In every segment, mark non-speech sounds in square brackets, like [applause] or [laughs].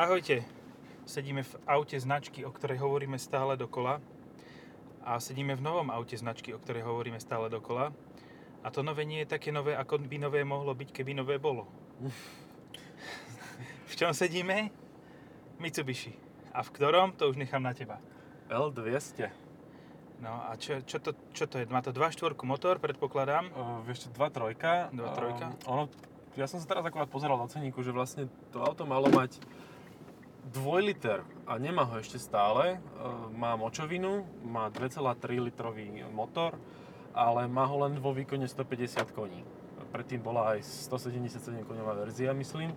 Ahojte. Sedíme v aute značky, o ktorej hovoríme stále dokola. A sedíme v novom aute značky, o ktorej hovoríme stále dokola. A to nové nie je také nové, ako by nové mohlo byť, keby nové bolo. v čom sedíme? Mitsubishi. A v ktorom? To už nechám na teba. L200. No a čo, čo, to, čo to je? Má to 2.4 motor, predpokladám. Uh, vieš, 2.3. 2.3? Um, ono, ja som sa teraz akurát pozeral na ceníku, že vlastne to auto malo mať 2 liter a nemá ho ešte stále. Uh, má močovinu, má 2,3 litrový motor, ale má ho len vo výkone 150 koní. Predtým bola aj 177 koňová verzia, myslím.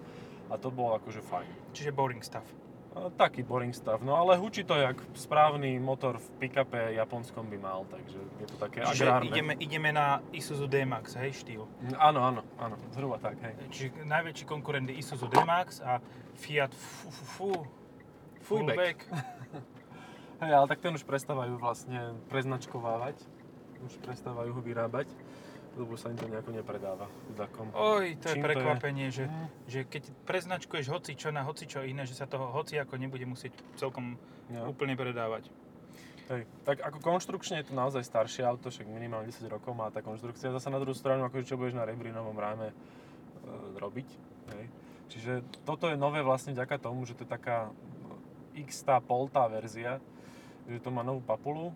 A to bolo akože fajn. Čiže boring stuff. Taký boring stav, no ale hučí to jak správny motor v pick-upe japonskom by mal, takže je to také Čiže agrárne. ideme, ideme na Isuzu D-Max, hej, štýl. Áno, áno, áno, zhruba tak, hej. Čiže najväčší konkurent je Isuzu D-Max a Fiat fu, fu, fu, Fullback. Fullback. [laughs] Hej, ale tak ten už prestávajú vlastne preznačkovávať, už prestávajú ho vyrábať, lebo sa im to nejako nepredáva chudakom. Oj, to je Čím to je? prekvapenie, že, Mm. že keď preznačkuješ hoci čo na hoci čo iné, že sa toho hoci ako nebude musieť celkom Ja. úplne predávať. Hej. Tak ako konštrukčne je to naozaj staršie auto, však minimálne 10 rokov má tá konštrukcia. Zase na druhú stranu, akože čo budeš na Rebrinovom ráme e, robiť. Hej. Čiže toto je nové vlastne vďaka tomu, že to je taká x tá poltá verzia, že to má novú papulu,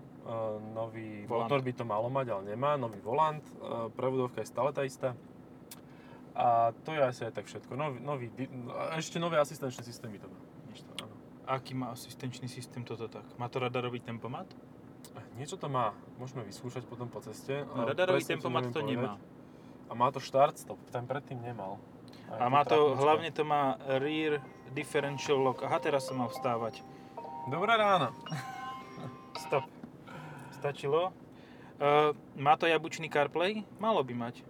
nový Volant. motor by to malo mať, ale nemá, nový volant, e, prevodovka je stále tá istá. A to je asi aj tak všetko. Nový, nový, ešte nové asistenčné systémy to má. Nič to, áno. Aký má asistenčný systém toto tak? Má to radarový tempomat? Niečo to má, môžeme vyskúšať potom po ceste. ale Radarový presne ti tempomat to povedať. nemá. A má to štart stop, ten predtým nemal. Aj A má to, trapnička. hlavne to má rear differential lock. Aha, teraz som mal vstávať. Dobré ráno. [laughs] Stačilo. Uh, má to jabučný CarPlay? Malo by mať.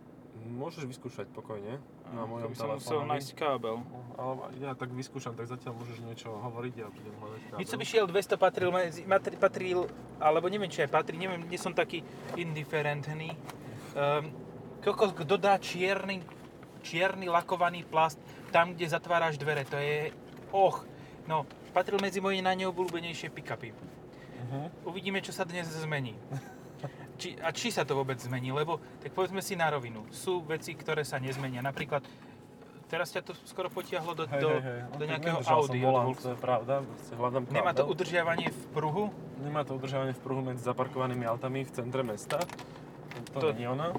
Môžeš vyskúšať pokojne na To mojom som musel telefóne. nájsť kábel. Ale ja tak vyskúšam, tak zatiaľ môžeš niečo hovoriť a budem hľadať kábel. Mitsubishi L200 patril, matri, patril, alebo neviem, či aj patrí, neviem, nie som taký indiferentný. Um, kokos, kto dá čierny, čierny lakovaný plast tam, kde zatváraš dvere, to je, och, no, patril medzi moje najneobľúbenejšie pick-upy. Uh-huh. Uvidíme, čo sa dnes zmení. [laughs] Či, a či sa to vôbec zmení, lebo tak povedzme si na rovinu. Sú veci, ktoré sa nezmenia. Napríklad, teraz ťa to skoro potiahlo do, Hej, do, hej, hej. do nejakého Audi. Volkswagenu. to je pravda, hľadám kábel. Nemá to udržiavanie v pruhu? Nemá to udržávanie v pruhu medzi zaparkovanými autami v centre mesta. To, To- to nie je ono.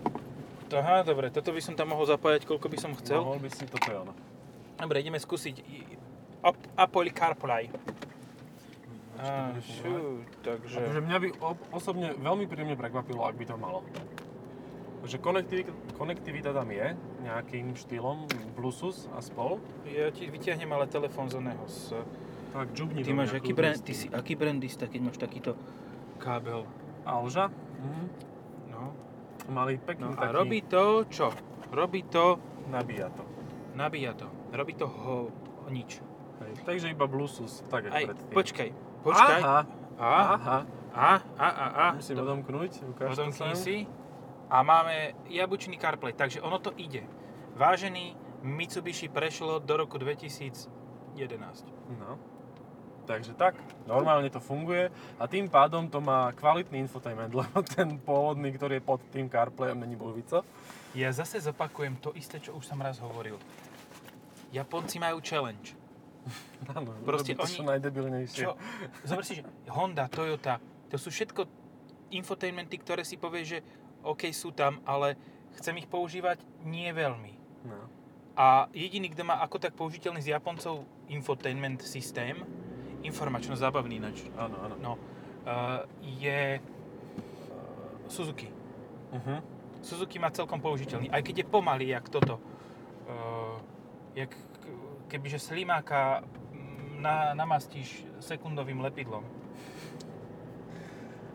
Aha, dobre, toto by som tam mohol zapájať, koľko by som chcel. Mohol by si, toto je ono. Dobre, ideme skúsiť Apple CarPlay. Či to bude fungovať? takže... Akože mňa by osobne veľmi príjemne prekvapilo, ak by to malo. Že konektivita, konektivita tam je, nejakým štýlom, Bluetooth a spol. Ja ti vyťahnem ale telefón z oného. Z... Tak džubni Ty máš aký brand, s ty si aký brandista, keď máš takýto kábel? Alža? Mhm. No. Malý, pekný no a taký. robí to čo? Robí to, Nabíja to. nabíja to. Robí to ho, nič. Hej. Takže iba Bluetooth, tak Aj, predtým. počkaj, počkaj. Aha, A, aha. a, a, a, a. Musím odomknúť, ukáž Odomkni si. A máme jabučný CarPlay, takže ono to ide. Vážený, Mitsubishi prešlo do roku 2011. No. Takže tak, normálne to funguje a tým pádom to má kvalitný infotainment, [laughs] lebo ten pôvodný, ktorý je pod tým CarPlayom, není bulvica. Ja zase zopakujem to isté, čo už som raz hovoril. Japonci majú challenge. [laughs] Áno, Proste to oni- čo najdebilnejšie. Čo? Zober si, že Honda, Toyota, to sú všetko infotainmenty, ktoré si povieš, že OK, sú tam, ale chcem ich používať nie veľmi. No. A jediný, kto má ako tak použiteľný z Japoncov infotainment systém, informačno-zábavný ináč, Áno, áno. no, uh, je uh, Suzuki. Uh-huh. Suzuki má celkom použiteľný, aj keď je pomalý, jak toto. Uh, jak kebyže slimáka mm, na, namastíš sekundovým lepidlom.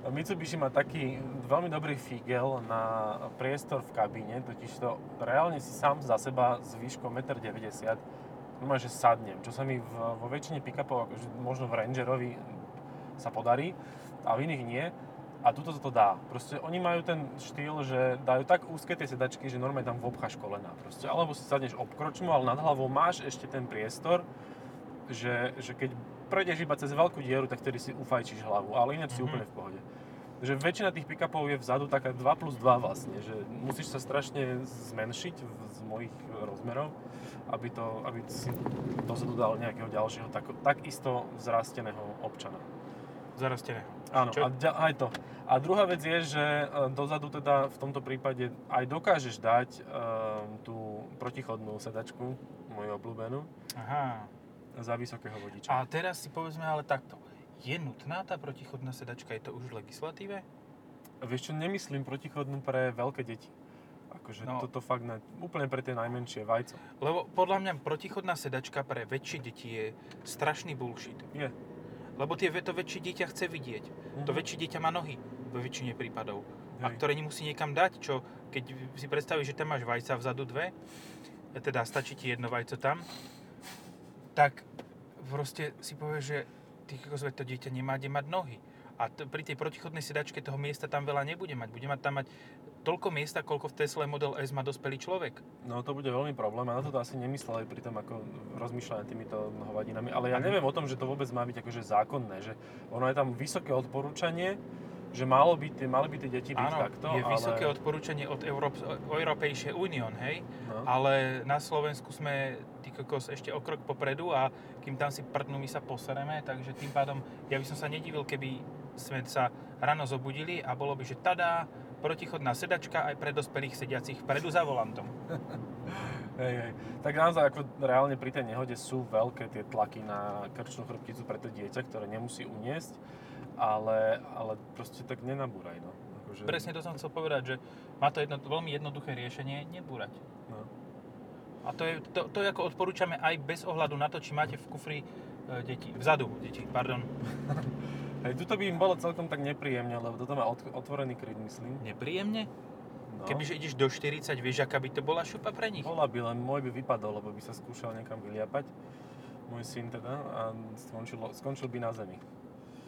Mitsubishi má taký veľmi dobrý figel na priestor v kabíne, totiž to reálne si sám za seba s výškou 1,90 m že sadnem, čo sa mi v, vo väčšine pick-upov, akože možno v Rangerovi sa podarí, a v iných nie. A tuto to dá. Proste oni majú ten štýl, že dajú tak úzke tie sedačky, že normálne tam obcháš kolena. Proste. Alebo si sadneš obkročmu, ale nad hlavou máš ešte ten priestor že, že keď prejdeš iba cez veľkú dieru, tak vtedy si ufajčíš hlavu, ale ináč si Mhm. úplne v pohode. Že väčšina tých pick-upov je vzadu taká 2 plus 2 vlastne, že musíš sa strašne zmenšiť z mojich rozmerov, aby, to, aby si dozadu dal nejakého ďalšieho tak, takisto vzrasteného občana. Zarasteného. Áno, Čo? a ďa, aj to. A druhá vec je, že e, dozadu teda v tomto prípade aj dokážeš dať um, tú protichodnú sedačku, moju obľúbenú, Aha. za vysokého vodiča. A teraz si povedzme ale takto. Je nutná tá protichodná sedačka? Je to už v legislatíve? Vieš čo, nemyslím protichodnú pre veľké deti. Akože No. toto fakt ne, úplne pre tie najmenšie vajco. Lebo podľa mňa protichodná sedačka pre väčšie deti je strašný bullshit. Je. Lebo tie, to väčšie dieťa chce vidieť. To Mhm. väčšie dieťa má nohy vo väčšine prípadov. A Hej. ktoré nemusí niekam dať, čo keď si predstavíš, že tam máš vajca vzadu dve, teda stačí ti jedno vajco tam, tak proste si povieš, že ty to dieťa nemá kde mať nohy. A t- pri tej protichodnej sedačke toho miesta tam veľa nebude mať. Bude mať tam mať toľko miesta, koľko v Tesla Model S má dospelý človek. No to bude veľmi problém a na toto asi nemysleli pri tom, ako rozmýšľali nad týmito hovadinami. Ale ja neviem o tom, že to vôbec má byť akože zákonné, že ono je tam vysoké odporúčanie, že malo by tie, mali by tie deti byť Áno, takto, je ale... vysoké odporúčanie od Európ- Europejšie Union, hej? No. Ale na Slovensku sme ty kokos ešte o krok popredu a kým tam si prdnú, my sa posereme, takže tým pádom ja by som sa nedivil, keby sme sa ráno zobudili a bolo by, že tada, protichodná sedačka aj pre dospelých sediacich vpredu za volantom. [laughs] Hej, hej. Tak naozaj ako reálne pri tej nehode sú veľké tie tlaky na krčnú chrbticu pre to dieťa, ktoré nemusí uniesť, ale, ale proste tak nenabúraj, no. Akože, Presne to som chcel povedať, že má to jedno, veľmi jednoduché riešenie, nebúrať. No. A to je, to, to je ako odporúčame aj bez ohľadu na to, či máte v kufri e, deti, vzadu deti, pardon. [laughs] Hej, tuto by im bolo celkom tak nepríjemne, lebo toto má ot- otvorený kryt, myslím. Nepríjemne? No. Kebyže ideš do 40, vieš, aká by to bola šupa pre nich? Bola by, len môj by vypadol, lebo by sa skúšal niekam vyliapať. Môj syn teda a skončil, skončil by na zemi.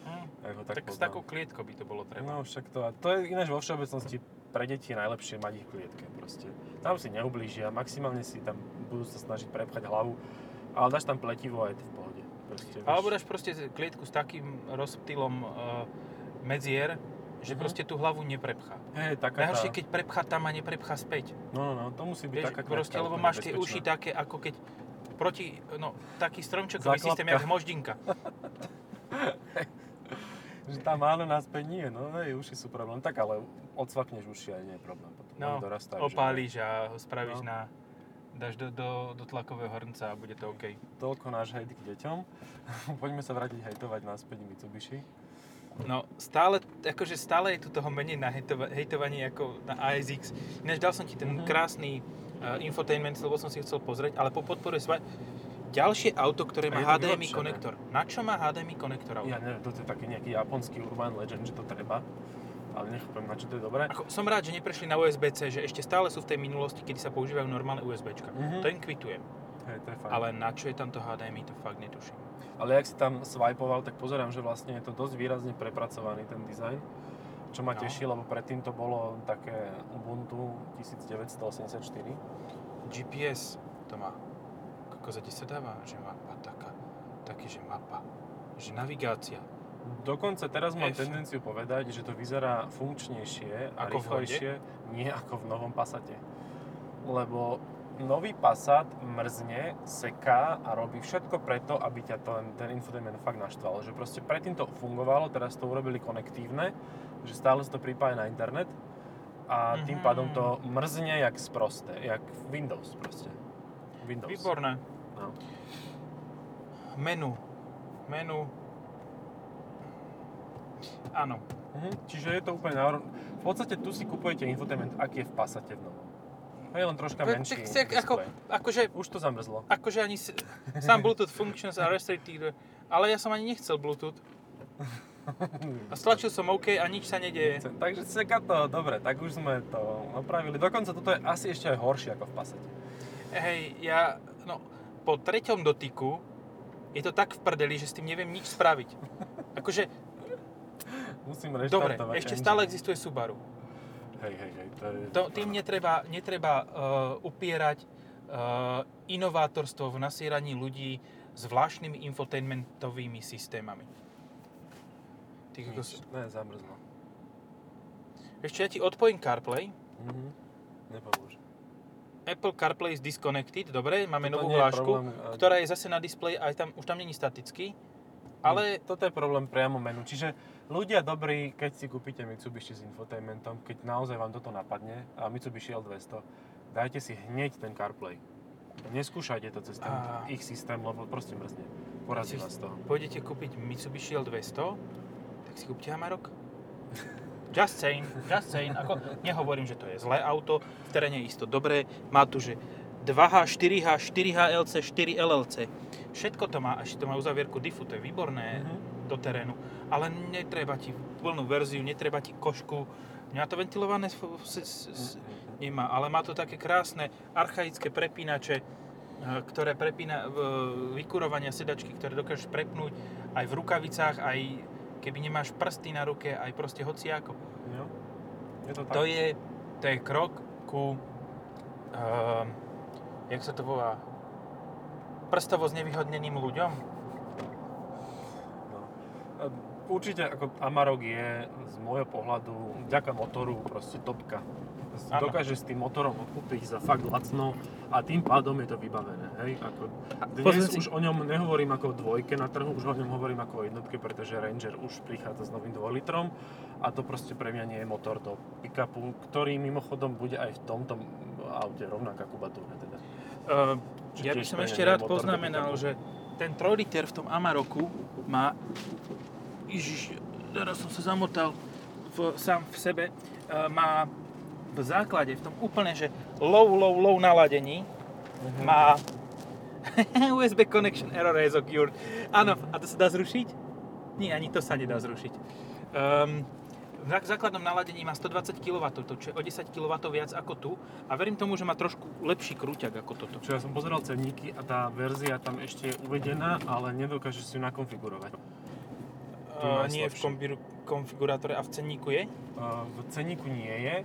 Hm. Tak tak, s takou klietkou by to bolo treba. No však to, a to je ináč vo všeobecnosti pre deti je najlepšie mať ich klietke proste. Tam si neublížia, maximálne si tam budú sa snažiť prepchať hlavu, ale dáš tam pletivo a je to v pohode. Proste. Alebo dáš proste klietku s takým rozptylom uh, medzier, že Mhm. proste tú hlavu neprepchá. Hej, taká Najhoršie, tá... keď prepchá tam a neprepchá späť. No, no, no, to musí byť Vieš, taká proste, lebo máš tie uši také, ako keď proti, no, taký stromčekový systém, jak moždinka. [laughs] Že tam áno, naspäť nie, no hej, uši sú problém. Tak ale odsvakneš uši a nie je problém potom. No, dorastajú, že- opáliš a ho spravíš No. na, dáš do, do, do tlakového hrnca a bude to OK. Toľko náš hejt k deťom. [laughs] Poďme sa vrátiť hejtovať naspäť Mitsubishi. No, stále, akože stále je tu toho menej na hejtova- hejtovanie ako na ASX. Ináč dal som ti ten Mhm. krásny uh, infotainment, lebo som si chcel pozrieť, ale po podpore sva... Ďalšie auto, ktoré má to HDMI konektor. Na čo má HDMI konektor auto? Ja neviem, toto je taký nejaký japonský urban legend, že to treba. Ale nechápem, na čo to je dobré. Ako, som rád, že neprešli na USB-C, že ešte stále sú v tej minulosti, kedy sa používajú normálne USBčka. Mhm. To im kvitujem. Hej, to je fajn. Ale na čo je tam to HDMI, to fakt netuším. Ale jak si tam swipeoval, tak pozerám, že vlastne je to dosť výrazne prepracovaný ten dizajn. Čo ma No. teší, lebo predtým to bolo také Ubuntu 1984. GPS to má. Kokoza, kde sa dáva, že mapa taká, taký, že mapa, že navigácia. Dokonca teraz mám F. tendenciu povedať, že to vyzerá funkčnejšie a Ako v rýchlejšie, nie ako v novom Passate. Lebo nový Passat mrzne, seká a robí všetko preto, aby ťa ten, ten infotainment fakt naštval. Že proste predtým to fungovalo, teraz to urobili konektívne, že stále sa to pripája na internet a tým Mhm. pádom to mrzne jak sprosté, jak Windows proste. Windows. Výborné. No. Menu. Menu. Áno. Mhm. Čiže je to úplne na V podstate tu si kupujete infotainment, aký je v Passate v novom. Je len troška Tak- menší tak ako-. Akože, Už to zamrzlo. akože ani sám Bluetooth functions are restricted, ale ja som ani nechcel Bluetooth. A stlačil som OK a nič sa nedeje. Takže seka to, dobre, tak už sme to opravili. Dokonca toto je asi ešte aj horšie ako v Passate. Hej, ja, no, po treťom dotyku je to tak v prdeli, že s tým neviem nič spraviť. Akože, Musím dobre, reštartovať ešte engine. stále existuje Subaru. Hej, hej, hej, to je... To, tým netreba, netreba uh, upierať uh, inovátorstvo v nasieraní ľudí zvláštnymi infotainmentovými systémami. Ty kokos, Nič, ne, zamrzlo. ešte ja ti odpojím CarPlay. Mhm. Nepomôže. Apple CarPlay is disconnected, dobre, máme Toto novú hlášku, problém, ktorá je zase na displeji, aj tam, už tam není statický, ale Toto je problém priamo menu. Čiže ľudia dobrí, keď si kúpite Mitsubishi s infotainmentom, keď naozaj vám toto napadne, a Mitsubishi L200, dajte si hneď ten CarPlay. Neskúšajte to cez ten A- ich systém, lebo proste mrzne. Porazí vás to. pôjdete kúpiť Mitsubishi L200, tak si kúpte Amarok. [laughs] Just saying, just saying. Ako, nehovorím, že to je zlé auto, v teréne je isto dobré. Má tu, že 2H, 4H, 4HLC, 4LLC. Všetko to má, ešte to má uzavierku diffu, to je výborné Mhm. do terénu. Ale netreba ti plnú verziu, netreba ti košku. Nemá to ventilované, s- s- s- nemá, ale má to také krásne archaické prepínače, e, ktoré prepína vykurovania sedačky, ktoré dokážeš prepnúť aj v rukavicách, aj keby nemáš prsty na ruke, aj proste hociako. Jo. Je to tak. To je, to je krok ku, um, jak sa to volá, prstovo znevýhodneným ľuďom. Určite ako Amarok je z môjho pohľadu vďaka motoru proste topka. Áno. Dokáže s tým motorom kúpiť za fakt lacno a tým pádom je to vybavené. Hej? Ako, dnes si- už o ňom nehovorím ako o dvojke na trhu, už o ňom hovorím ako o jednotke, pretože Ranger už prichádza s novým 2 litrom a to proste pre mňa nie je motor do pick-upu, ktorý mimochodom bude aj v tomto aute rovnaká kubatúra. Teda. Uh, Čiže ja by som ešte rád poznamenal, že ten 3 liter v tom Amaroku má... Ježiš, teraz som sa zamotal v, sám v sebe. Uh, má v základe, v tom úplne, že low, low, low naladení, Mhm. má [laughs] USB connection error has occurred. Áno, a to sa dá zrušiť? Nie, ani to sa nedá zrušiť. Um, v zá- základnom naladení má 120 kW, čo je o 10 kW viac ako tu a verím tomu, že má trošku lepší krúťak ako toto. Čo ja som pozeral cenníky a tá verzia tam ešte je uvedená, ale nedokážeš si ju nakonfigurovať. Uh, nie v slabší. kombi- konfigurátore a v cenníku je? Uh, V cenníku nie je,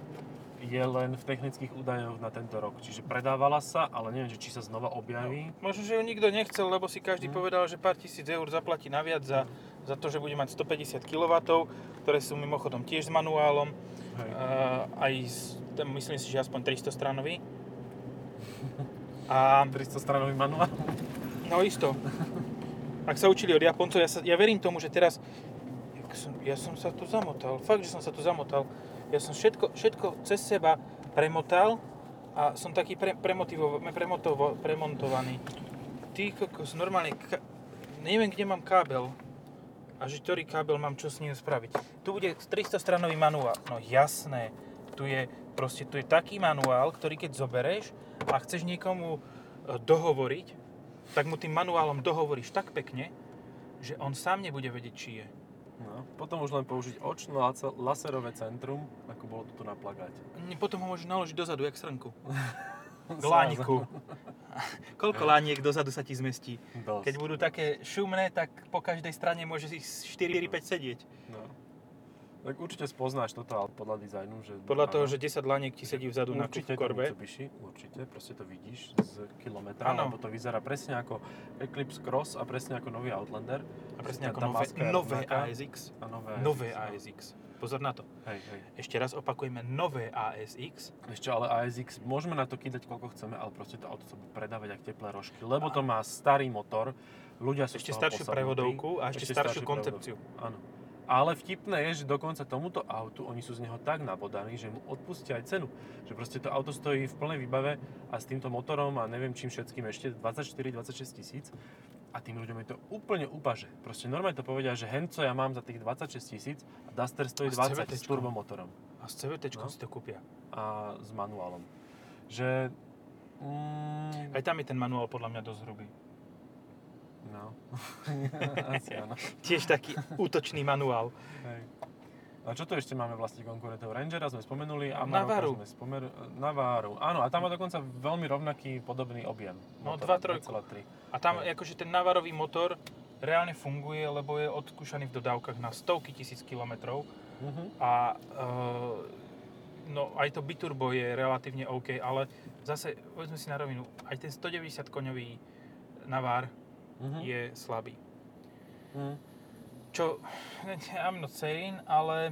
je len v technických údajoch na tento rok. Čiže predávala sa, ale neviem, že či sa znova objaví. Možno, že ju nikto nechcel, lebo si každý Hm. povedal, že pár tisíc eur zaplatí naviac za, za to, že bude mať 150 kW, ktoré sú mimochodom tiež s manuálom. Hej. Uh, aj s, tam myslím si, že aspoň 300 stranový. [laughs] A 300 stranový manuál. no isto. [laughs] Ak sa učili od Japoncov, ja, sa, ja verím tomu, že teraz... Som, ja som sa tu zamotal, fakt, že som sa tu zamotal. Ja som všetko, všetko cez seba premotal a som taký pre, premotivo, premotovo, premontovaný. Ty kokos, normálne, ka, neviem, kde mám kábel. A že ktorý kábel mám čo s ním spraviť. Tu bude 300 stranový manuál. No jasné, tu je proste, tu je taký manuál, ktorý keď zobereš a chceš niekomu e, dohovoriť, tak mu tým manuálom dohovoríš tak pekne, že on sám nebude vedieť, či je. No, potom už len použiť očno-laserové centrum, ako bolo tu na plagáte. Potom ho môžeš naložiť dozadu, jak srnku. [laughs] K lániku. [laughs] Koľko lániek dozadu sa ti zmestí? Dosť. Keď budú také šumné, tak po každej strane môže ich 4-5 sedieť. No. Tak určite spoznáš toto ale podľa dizajnu, že... Podľa áno. toho, že 10 lániek ti sedí vzadu na určite korbe. Mitsubishi, určite, proste to vidíš z kilometra, Áno. lebo to vyzerá presne ako Eclipse Cross a presne ako nový Outlander. A presne ako nové, nové. ASX. A nové, Nové ASX, ASX. Pozor na to. Hej, hej. Ešte raz opakujeme nové ASX. Ešte ale ASX, môžeme na to kýdať koľko chceme, ale proste to auto sa bude predávať ako teplé rožky, lebo to má starý motor, ľudia sú Ešte staršiu prevodovku a ešte, staršiu staršiu koncepciu. Áno. Ale vtipné je, že dokonca tomuto autu, oni sú z neho tak nabodaní, že mu odpustia aj cenu. Že proste to auto stojí v plnej výbave a s týmto motorom a neviem čím všetkým ešte 24-26 tisíc. A tým ľuďom je to úplne upaže. Proste normálne to povedia, že henco ja mám za tých 26 tisíc a Duster stojí A s 20 s turbomotorom A s CVT No. si to kúpia. a s manuálom. Že... Mm, Aj tam je ten manuál podľa mňa dosť hrubý. No. [laughs] Asi áno. Tiež taký útočný manuál. Hej. A čo tu ešte máme vlastne konkurentov? Rangera sme spomenuli, a Navaru. sme spomer... Navaru. Áno, a tam má dokonca veľmi rovnaký podobný objem. No, motora, 2.3. 2,3. A tam Hej. akože ten navarový motor reálne funguje, lebo je odskúšaný v dodávkach na stovky tisíc kilometrov. Mhm. A e, no aj to biturbo je relatívne OK, ale zase, povedzme si na rovinu, aj ten 190 koňový Navár Mhm. je slabý. Mhm. Čo, [laughs] I'm not saying, ale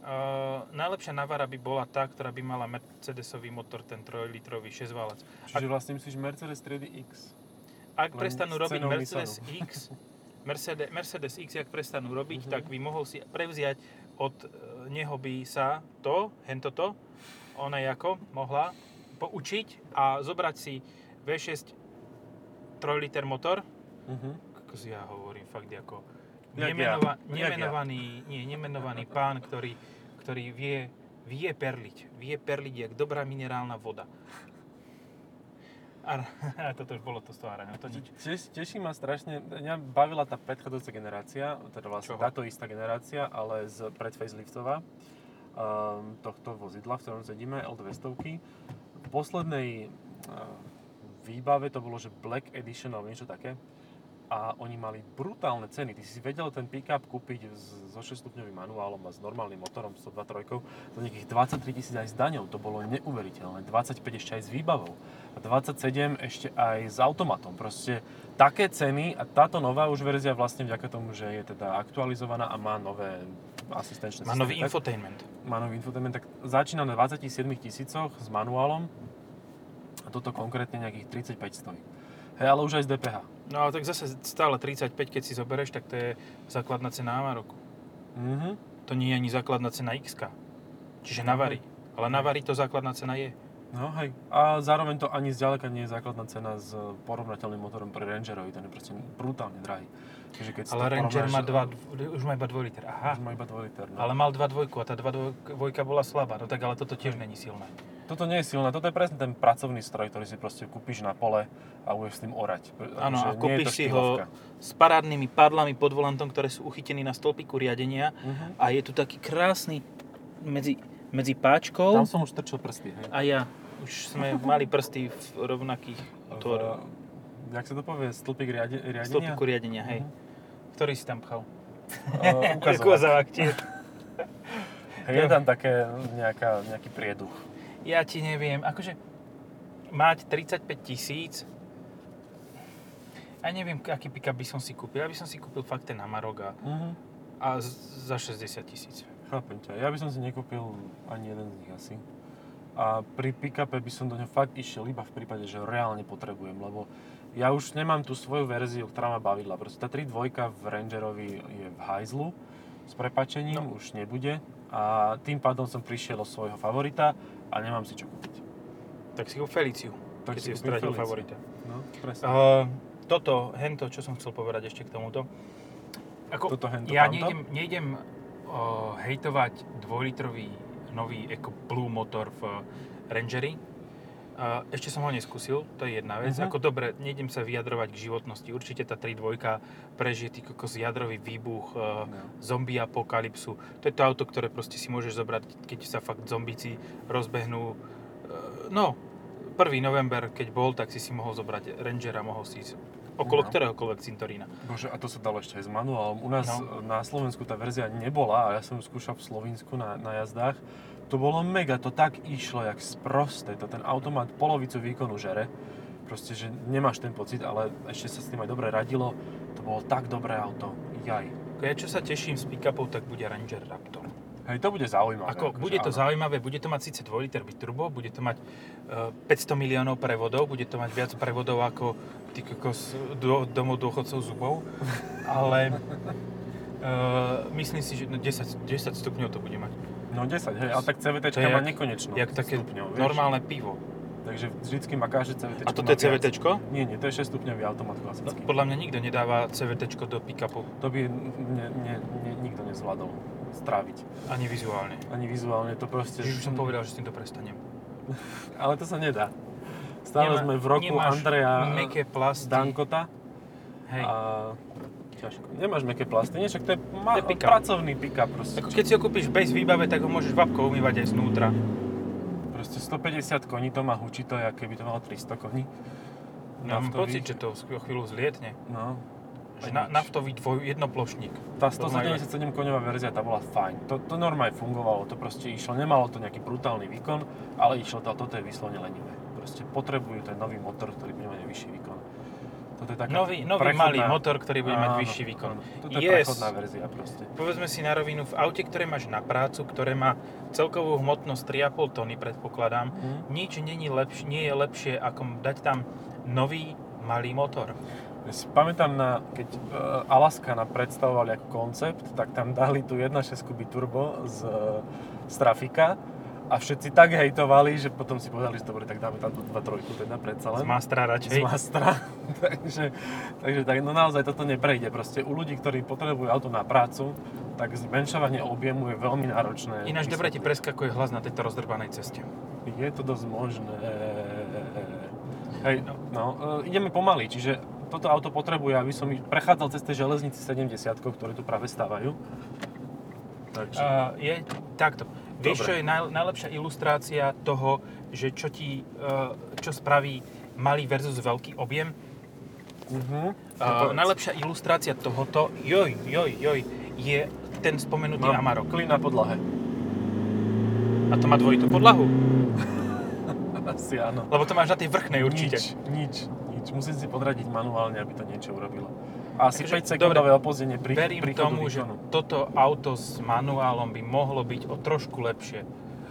uh, najlepšia Navara by bola tá, ktorá by mala Mercedesový motor, ten 3-litrový 6 válec. Čiže vlastne myslíš Mercedes triedy X. Ak Len prestanú robiť Mercedes Nissanu. X, [laughs] Mercedes, Mercedes X, jak prestanú robiť, Mhm. tak by mohol si prevziať od e, neho by sa to, hento to, ona ako mohla poučiť a zobrať si V6 3 liter motor, Mhm. ako si ja hovorím fakt ako nemenova, ja. Nemenovaný, nie, nemenovaný pán, ktorý, ktorý vie, vie perliť. Vie perliť jak dobrá minerálna voda. A, a toto už bolo to stvárané. To nič. Teš, teší ma strašne, mňa bavila tá predchádzajúca generácia, teda vlastne Čoho? táto istá generácia, ale z pred faceliftová um, tohto vozidla, v ktorom sedíme, L200. V poslednej uh, výbave to bolo, že Black Edition alebo niečo také. A oni mali brutálne ceny. Ty si vedel ten pick-up kúpiť so 6-stupňovým manuálom a s normálnym motorom 102.3 za nejakých 23 tisíc aj s daňou. To bolo neuveriteľné. 25 ešte aj s výbavou. A 27 ešte aj s automatom. Proste také ceny a táto nová už verzia vlastne vďaka tomu, že je teda aktualizovaná a má nové asistenčné Má nový systémy, tak- infotainment. má nový infotainment, tak začína na 27 tisícoch s manuálom a toto konkrétne nejakých 35 stojí. Hej, ale už aj z DPH. No ale tak zase stále 35, keď si zoberieš, tak to je základná cena Amaroku. Mhm. To nie je ani základná cena x Čiže Mhm. Navary. Ale Navary to základná cena je. No hej. A zároveň to ani zďaleka nie je základná cena s porovnateľným motorom pre Rangerovi, ten je proste brutálne drahý. Takže keď Ale Ranger má porovnáš- dva, už má iba 2 liter. Aha. Už má iba 2 liter. No. Ale mal 2 dvojku a tá 2 dvojka bola slabá. No tak ale toto tiež není silné. Toto nie je silné, toto je presne ten pracovný stroj, ktorý si proste kúpiš na pole a budeš s tým orať. Áno, Akože a kúpiš si ho s parádnymi padlami pod volantom, ktoré sú uchytené na stĺpiku riadenia. Mhm. A je tu taký krásny medzi, medzi páčkou Tam som už trčil prsty, hej. a ja. Už sme [laughs] mali prsty v rovnakých otvoroch. V, jak sa to povie, stĺpik riade, riadenia? Stĺpiku riadenia, hej. Mhm. Ktorý si tam pchal? Uh, ukazovák. [laughs] Ukazovák tiež. [laughs] Je tam také nejaká, nejaký prieduch. Ja ti neviem, akože mať 35 tisíc, a neviem, aký pick by som si kúpil. Ja by som si kúpil fakt ten Amarok a, Mhm. a za 60 tisíc. Chápem ťa. Ja by som si nekúpil ani jeden z nich asi. A pri pick-upe by som do ňa fakt išiel iba v prípade, že ho reálne potrebujem, lebo ja už nemám tú svoju verziu, ktorá ma bavila. Proste tá 3.2 v Rangerovi je v hajzlu, s prepačením, No. už nebude. A tým pádom som prišiel o svojho favorita a nemám si čo kúpiť. Tak si kúp Feliciu, Tak keď si si stratil Feliciu. favorita. No, presne. Uh, toto, hento, čo som chcel povedať ešte k tomuto. Ako, Toto, hento, ja tamto? nejdem, nejdem uh, hejtovať dvojlitrový nový Eco Blue motor v Rangeri. Ešte som ho neskúsil, to je jedna vec. Mhm. Ako dobre, nejdem sa vyjadrovať k životnosti. Určite tá 3.2 prežije tý kokos jadrový výbuch, uh, No. zombie apokalypsu. To je to auto, ktoré proste si môžeš zobrať, keď sa fakt zombíci rozbehnú. Uh, no, 1. november, keď bol, tak si si mohol zobrať Rangera, mohol si ísť okolo No. ktoréhokoľvek cintorína. Bože, a to sa dalo ešte aj s manuálom. U nás No. na Slovensku tá verzia nebola a ja som ju skúšal v Slovensku na, na jazdách. To bolo mega, to tak išlo, jak sprosté. To ten automat polovicu výkonu žere. Proste, že nemáš ten pocit, ale ešte sa s tým aj dobre radilo. To bolo tak dobré auto. Jaj. Ja čo sa teším z pick-upov, tak bude Ranger Raptor. Hej, to bude zaujímavé. Ako, akože bude to áno. zaujímavé, bude to mať síce 2 liter biturbo, bude to mať uh, 500 miliónov prevodov, bude to mať viac prevodov ako ty kokos do, domov dôchodcov zubov, ale uh, myslím si, že no 10, 10 stupňov to bude mať. No 10, hej, ale tak CVT má nekonečno. Jak také stupňov, normálne pivo. Takže vždycky má každé CVT. A toto je CVT? Nie, nie, to je 6 stupňový automat No, klasický. podľa mňa nikto nedáva CVT do pick-upu, To by ne, ne, ne, nikto nezvládol stráviť. ani vizuálne. Ani vizuálne, to proste... Už som povedal, že s týmto prestanem. [laughs] Ale to sa nedá. Stále Nemá- sme v roku Andreja mäkké plasty. Dankota Hej. a ťažko. Nemáš meké plasty, nie? Však to je, ma, To je pick-up. pracovný pick-up proste. Ako keď si ho kúpiš bez výbave, tak ho môžeš vapkou umývať aj znútra. Proste 150 koní to má, hučí to, ako keby to malo 300 koní. Ja mám pocit, že to o chvíľu zlietne. No. Že na, naftový dvoj jednoplošník. Tá To majú- 177 koňová verzia, tá bola fajn. To, to normálne fungovalo, to proste išlo. Nemalo to nejaký brutálny výkon, ale išlo to, toto je vyslovene lenivé. Proste potrebujú ten nový motor, ktorý bude mať vyšší výkon. Toto je taká Nový, nový prechodná- malý motor, ktorý bude mať Áno, vyšší výkon. áno. Toto je Yes. prechodná verzia proste. Povedzme si na rovinu, v aute, ktoré máš na prácu, ktoré má celkovú hmotnosť 3,5 tony, predpokladám, Mhm. nič není lepš- nie je lepšie, ako dať tam nový malý motor. Ja si pamätám, na, keď uh, Alaska nám predstavovali ako koncept, tak tam dali tu 1.6 kuby turbo z, z Trafika a všetci tak hejtovali, že potom si povedali, že dobre, tak dáme tam tú 2.3 teda predsa len. Z Mastra z radšej. Mastra. [laughs] takže, takže tak, no naozaj toto neprejde. Proste u ľudí, ktorí potrebujú auto na prácu, tak zmenšovanie objemu je veľmi náročné. Ináč dobre ti preskakuje hlas na tejto rozdrbanej ceste. Je to dosť možné. Hej, no, e, ideme pomaly, čiže toto auto potrebuje, aby som prechádzal cez tie železnici 70 ktoré tu práve stávajú. Takže, Uh, je takto. Vieš, Dobre. čo je naj, najlepšia ilustrácia toho, že čo ti, uh, čo spraví malý versus veľký objem? uh-huh. Uh, najlepšia ilustrácia tohoto, joj, joj, joj, je ten spomenutý Mám Amarok. klin na podlahe. A to má dvojitú podlahu, [laughs] Asi áno. lebo to máš na tej vrchnej určite. Nič, nič, nič. Musím si podradiť manuálne, aby to niečo urobilo. Asi Takže, 5 sekundové opozdenie pri Verím príchodu tomu, že výkonu. toto auto s manuálom by mohlo byť o trošku lepšie.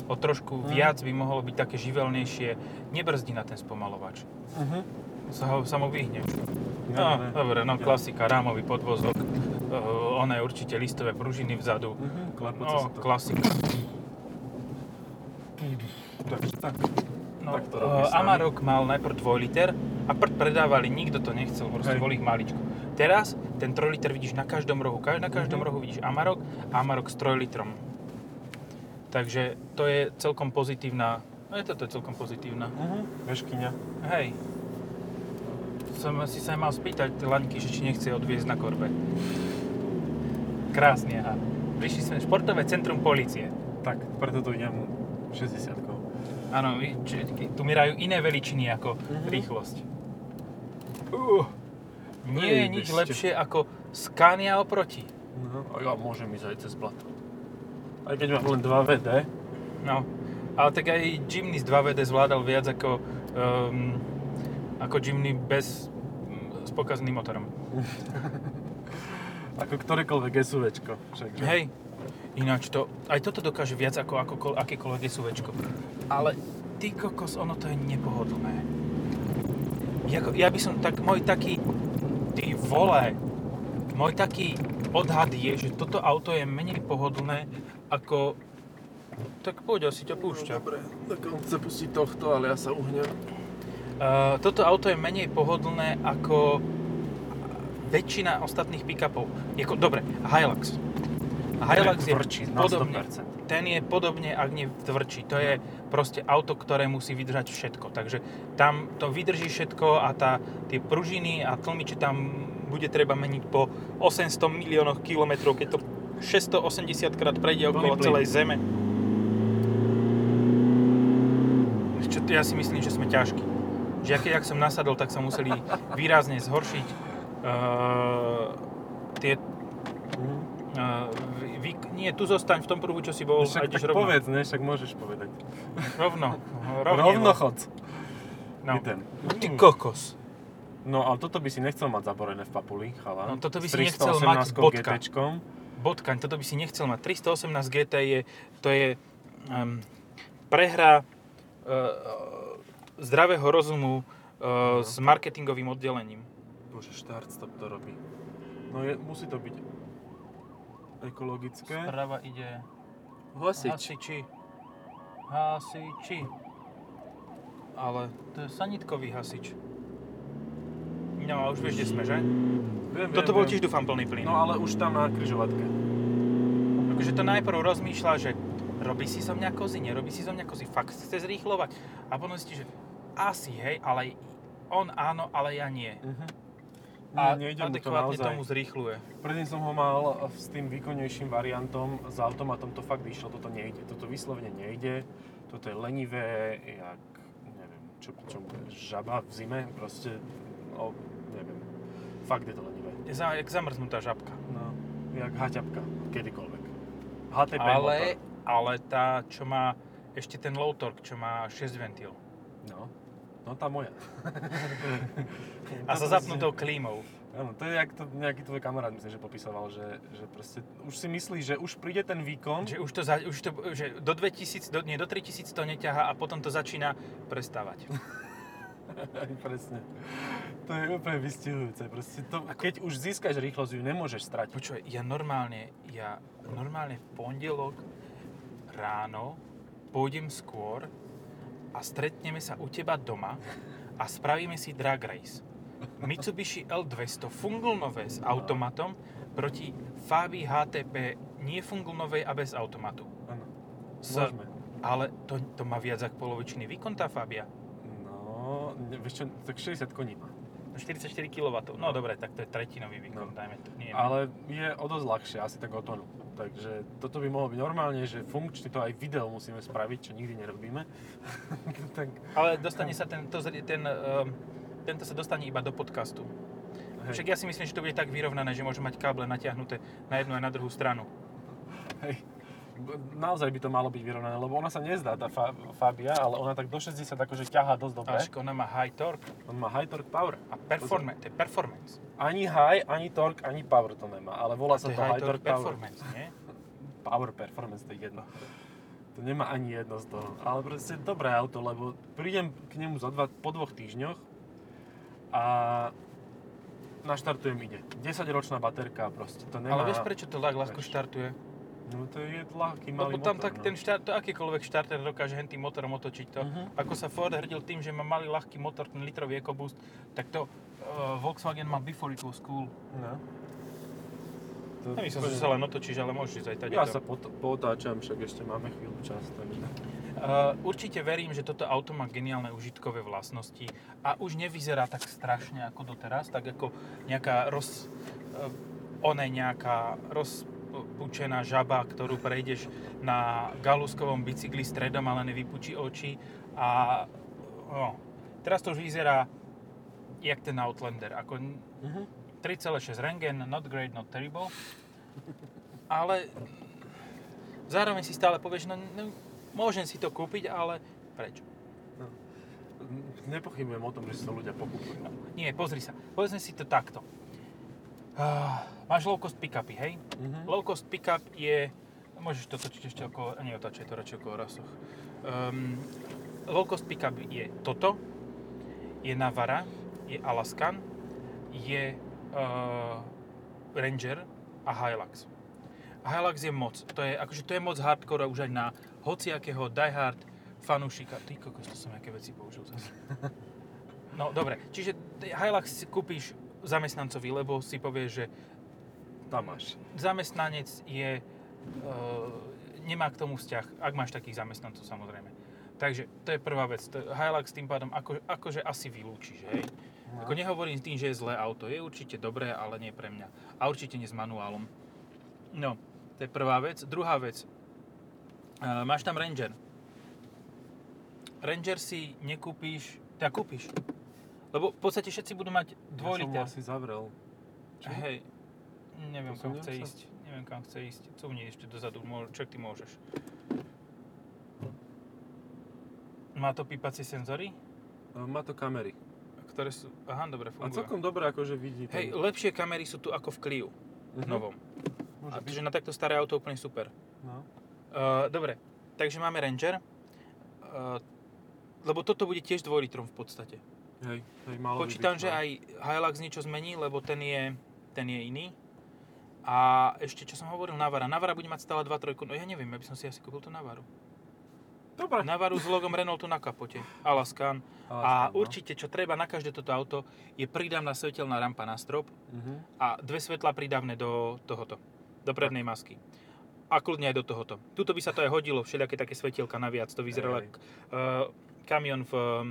O trošku Mhm. viac by mohlo byť také živelnejšie. Nebrzdí na ten spomalovač. Uh-huh. Sa, ho, sa mu vyhneš. Ne, No, ne. dobre, no klasika, rámový podvozok. Uh, one určite listové pružiny vzadu. Uh-huh. No, klasika. Takže tak. No, Tak to uh. Amarok mal najprv 2 liter a prd predávali, nikto to nechcel, proste Hej. bol ich maličko. Teraz ten 3 liter vidíš na každom rohu, na každom Mhm. rohu vidíš Amarok a Amarok s 3 litrom. Takže to je celkom pozitívna, no je toto je celkom pozitívna. Uh-huh. Veškyňa. Hej. Som si sa mal spýtať laňky, že či nechce odviezť na korbe. Krásne, aha. Prišli sme športové centrum policie. Tak, preto tu idem 60 Áno, tu merajú iné veličiny ako Mhm. rýchlosť. Uh, nie je nič lepšie ako Scania oproti. No, a ja môžem ísť aj cez blato. Aj keď mám len 2 VD, No, ale tak aj Jimny z 2VD zvládal viac ako, um, ako Jimny bez s pokazným motorom. [laughs] ako ktorékoľvek SUVčko. Však, že? Hej, ináč to, aj toto dokáže viac ako, ako akékoľvek SUVčko. Ale ty kokos, ono to je nepohodlné. Jako, ja by som, tak môj taký, vole, môj taký odhad je, že toto auto je menej pohodlné ako, tak poď, asi ťa púšťa. Dobre, tak on chce pustiť tohto, ale ja sa uhnem. Uh, toto auto je menej pohodlné ako väčšina ostatných pick-upov. Jako, dobre, Hilux. Hilux je Vrčí podobne, 100%. Ten je podobne, ak nie tvrdší. To je proste auto, ktoré musí vydržať všetko. Takže tam to vydrží všetko a tá, tie pružiny a tlmiče tam bude treba meniť po 800 miliónoch kilometrov, keď to 680 krát prejde okolo plyn. celej Zeme. Čo, ja si myslím, že sme ťažkí. Že ja keď ak som nasadol, tak sa museli výrazne zhoršiť uh, tie. Uh, nie, tu zostaň v tom pruhu, čo si bol a Však ideš tak rovno. povedz, ne? Však môžeš povedať. Rovno. [laughs] Rovno chod. No. Idem. Ty kokos. No ale toto by si nechcel mať zaborené v papuli, chala. No, toto by si nechcel mať, 318 bodka. GTčkom. Bodkaň, toto by si nechcel mať. 318 GT je, to je um, prehra uh, zdravého rozumu uh, No. s marketingovým oddelením. Bože, štart stop to robí. No je, musí to byť ekologické. Sprava ide Hasič. hasiči. Hasiči. Ale to je sanitkový hasič. No a už vieš, kde sme, že? Viem, Toto viem, bol viem. tiež, dúfam, plný plyn. No ale už tam na kryžovatke. Akože to najprv rozmýšľa, že robí si zo mňa kozy, nerobí si zo mňa kozy, fakt chce zrýchlovať. A potom zistí, že asi hej, ale on áno, ale ja nie. Uh-huh. A nejde mu to adekvátne naozaj. tomu zrýchluje. Predtým som ho mal s tým výkonnejším variantom, s automatom to fakt išlo, toto nejde. Toto vyslovene nejde, toto je lenivé, jak, neviem, čo, čo žaba v zime, proste, no, neviem, fakt je to lenivé. Je za, jak zamrznutá žabka. No, jak haťapka, kedykoľvek. HTP Ale, motor. ale tá, čo má ešte ten low torque, čo má 6 ventil. No, tá moja. A so To zapnutou klímou. Áno, to je jak to nejaký tvoj kamarát, myslím, že popisoval, že, že proste už si myslí, že už príde ten výkon, Že už to, za, už to že do 2000, do, nie, do 3000 to neťaha a potom to začína prestávať. [laughs] Presne. To je úplne vystihujúce. Proste to, keď už získaš rýchlosť, ju nemôžeš stratiť. Počúvaj, ja normálne, ja normálne v pondelok ráno pôjdem skôr a stretneme sa u teba doma a spravíme si drag race. Mitsubishi L200 funglnové s automatom proti Fabii HTP nie funglnovej a bez automatu. Áno. Môžeme. ale to, to má viac ako polovičný výkon tá Fabia. No, vieš čo, tak 60 koní má. 44 kW. No dobre, tak to je tretinový výkon, No. dajme to. Nie, Ale je o dosť ľahšie, asi tak o tonu. Takže toto by mohlo byť normálne, že funkčne to aj video musíme spraviť, čo nikdy nerobíme. [laughs] tak, Ale dostane sa ten, to, ten, um, tento sa dostane iba do podcastu. hej, Však ja si myslím, že to bude tak vyrovnané, že môžeme mať káble natiahnuté na jednu aj na druhú stranu. hej. Naozaj by to malo byť vyrovnané, lebo ona sa nezdá, tá Fa- Fabia, ale ona tak do 60 akože ťahá dosť dobre. Až ona má high torque On má high torque power. a performance. To je performance. Ani high, ani torque, ani power to nemá, ale volá To sa je to high high torque torque power. performance, nie? [laughs] Power performance, to je jedno. To nemá ani jedno z toho. Ale proste dobré auto, lebo prídem k nemu za dva, po dvoch týždňoch a naštartujem ide. 10 ročná baterka proste, to nemá... Ale vieš, prečo to tak ľahko štartuje? No to je ľahký malý Lebo tam motor, tak no. ten štart, to akýkoľvek štarter dokáže hen tým motorom otočiť to. Mhm. Ako sa Ford hrdil tým, že má malý ľahký motor, ten litrový EcoBoost, tak to uh, Volkswagen má before it was cool. No. To Nemyslím, že sa len otočíš, ale môžeš ísť aj tady. Ja sa pot- potáčam, však ešte máme chvíľu čas. Takže... Uh, určite verím, že toto auto má geniálne užitkové vlastnosti a už nevyzerá tak strašne ako doteraz, tak ako nejaká roz... Uh, one nejaká rozpučená žaba, ktorú prejdeš na galuskovom bicykli stredom, ale nevypučí oči a no, teraz to už vyzerá jak ten Outlander, ako Mhm. 3,6 rengen, not great, not terrible, ale zároveň si stále povieš, no, no môžem si to kúpiť, ale prečo? Nepochybujem o tom, že to ľudia pokúpujú. Nie, pozri sa, povedzme si to takto. Uh, máš low cost pickupy, hej? Mhm. Low cost pickup je, môžeš to točiť ešte okolo, nie otačaj to radšej okolo rasoch. Um, low cost pickup je toto, je Navara, je Alaskan, je uh, Ranger a Hilux. Hilux je moc, to je, akože to je moc hardcore už aj na hociakého diehard fanúšika. Ty kokos, to som aké veci použil zase. [laughs] No dobre, čiže Hilux si kúpiš zamestnancovi, lebo si povieš, že Tam máš. zamestnanec je, e, nemá k tomu vzťah, ak máš takých zamestnancov samozrejme. Takže to je prvá vec. Hilux tým pádom ako, akože asi vylúčiš, hej. No. Ako nehovorím tým, že je zlé auto. Je určite dobré, ale nie pre mňa. A určite nie s manuálom. No, to je prvá vec. Druhá vec. E, máš tam Ranger. Ranger si nekúpíš, teda kúpiš. Lebo v podstate všetci budú mať 2 Ja som asi zavrel. Čo? Hej, neviem kam chce sa? ísť. Neviem kam chce ísť. Cuvni ešte dozadu, čak ty môžeš. Má to pípacie senzory, E, Má to kamery. ktoré sú... Aha, dobre, A fungujú. celkom dobre akože vidí. ten- Hej, lepšie kamery sú tu ako v Clio Mhm. novom. Môže A byť. na takto staré auto úplne super. No. Uh, dobre, takže máme Ranger. Uh, lebo toto bude tiež 2 litrom v podstate. Hej, hej, malo by Počítam, byť, že no. aj Hilux niečo zmení, lebo ten je, ten je iný. A ešte, čo som hovoril, Navara. Navara bude mať stále 2.3. No ja neviem, ja by som si asi kúpil tú Navaru. Dobre. Navaru s logom Renaultu na kapote. Alaskan. A Alaskan, no. určite, čo treba na každé toto auto, je pridávna svetelná rampa na strop Mhm. a dve svetla pridávne do tohoto, do prednej masky. A kľudne aj do tohoto. Tuto by sa to aj hodilo, všelijaké také svetielka naviac. To vyzeralo ako uh, kamion v um,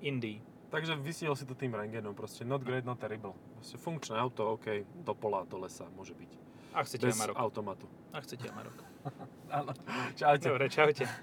Indii. Takže vysiel si to tým rengenom, proste not great, not terrible. Proste funkčné auto, OK, do pola, do lesa môže byť. Ak chcete Bez Amarok. automatu. Ak chcete Amarok. [laughs] Áno. Čaute. Dobre, čaute.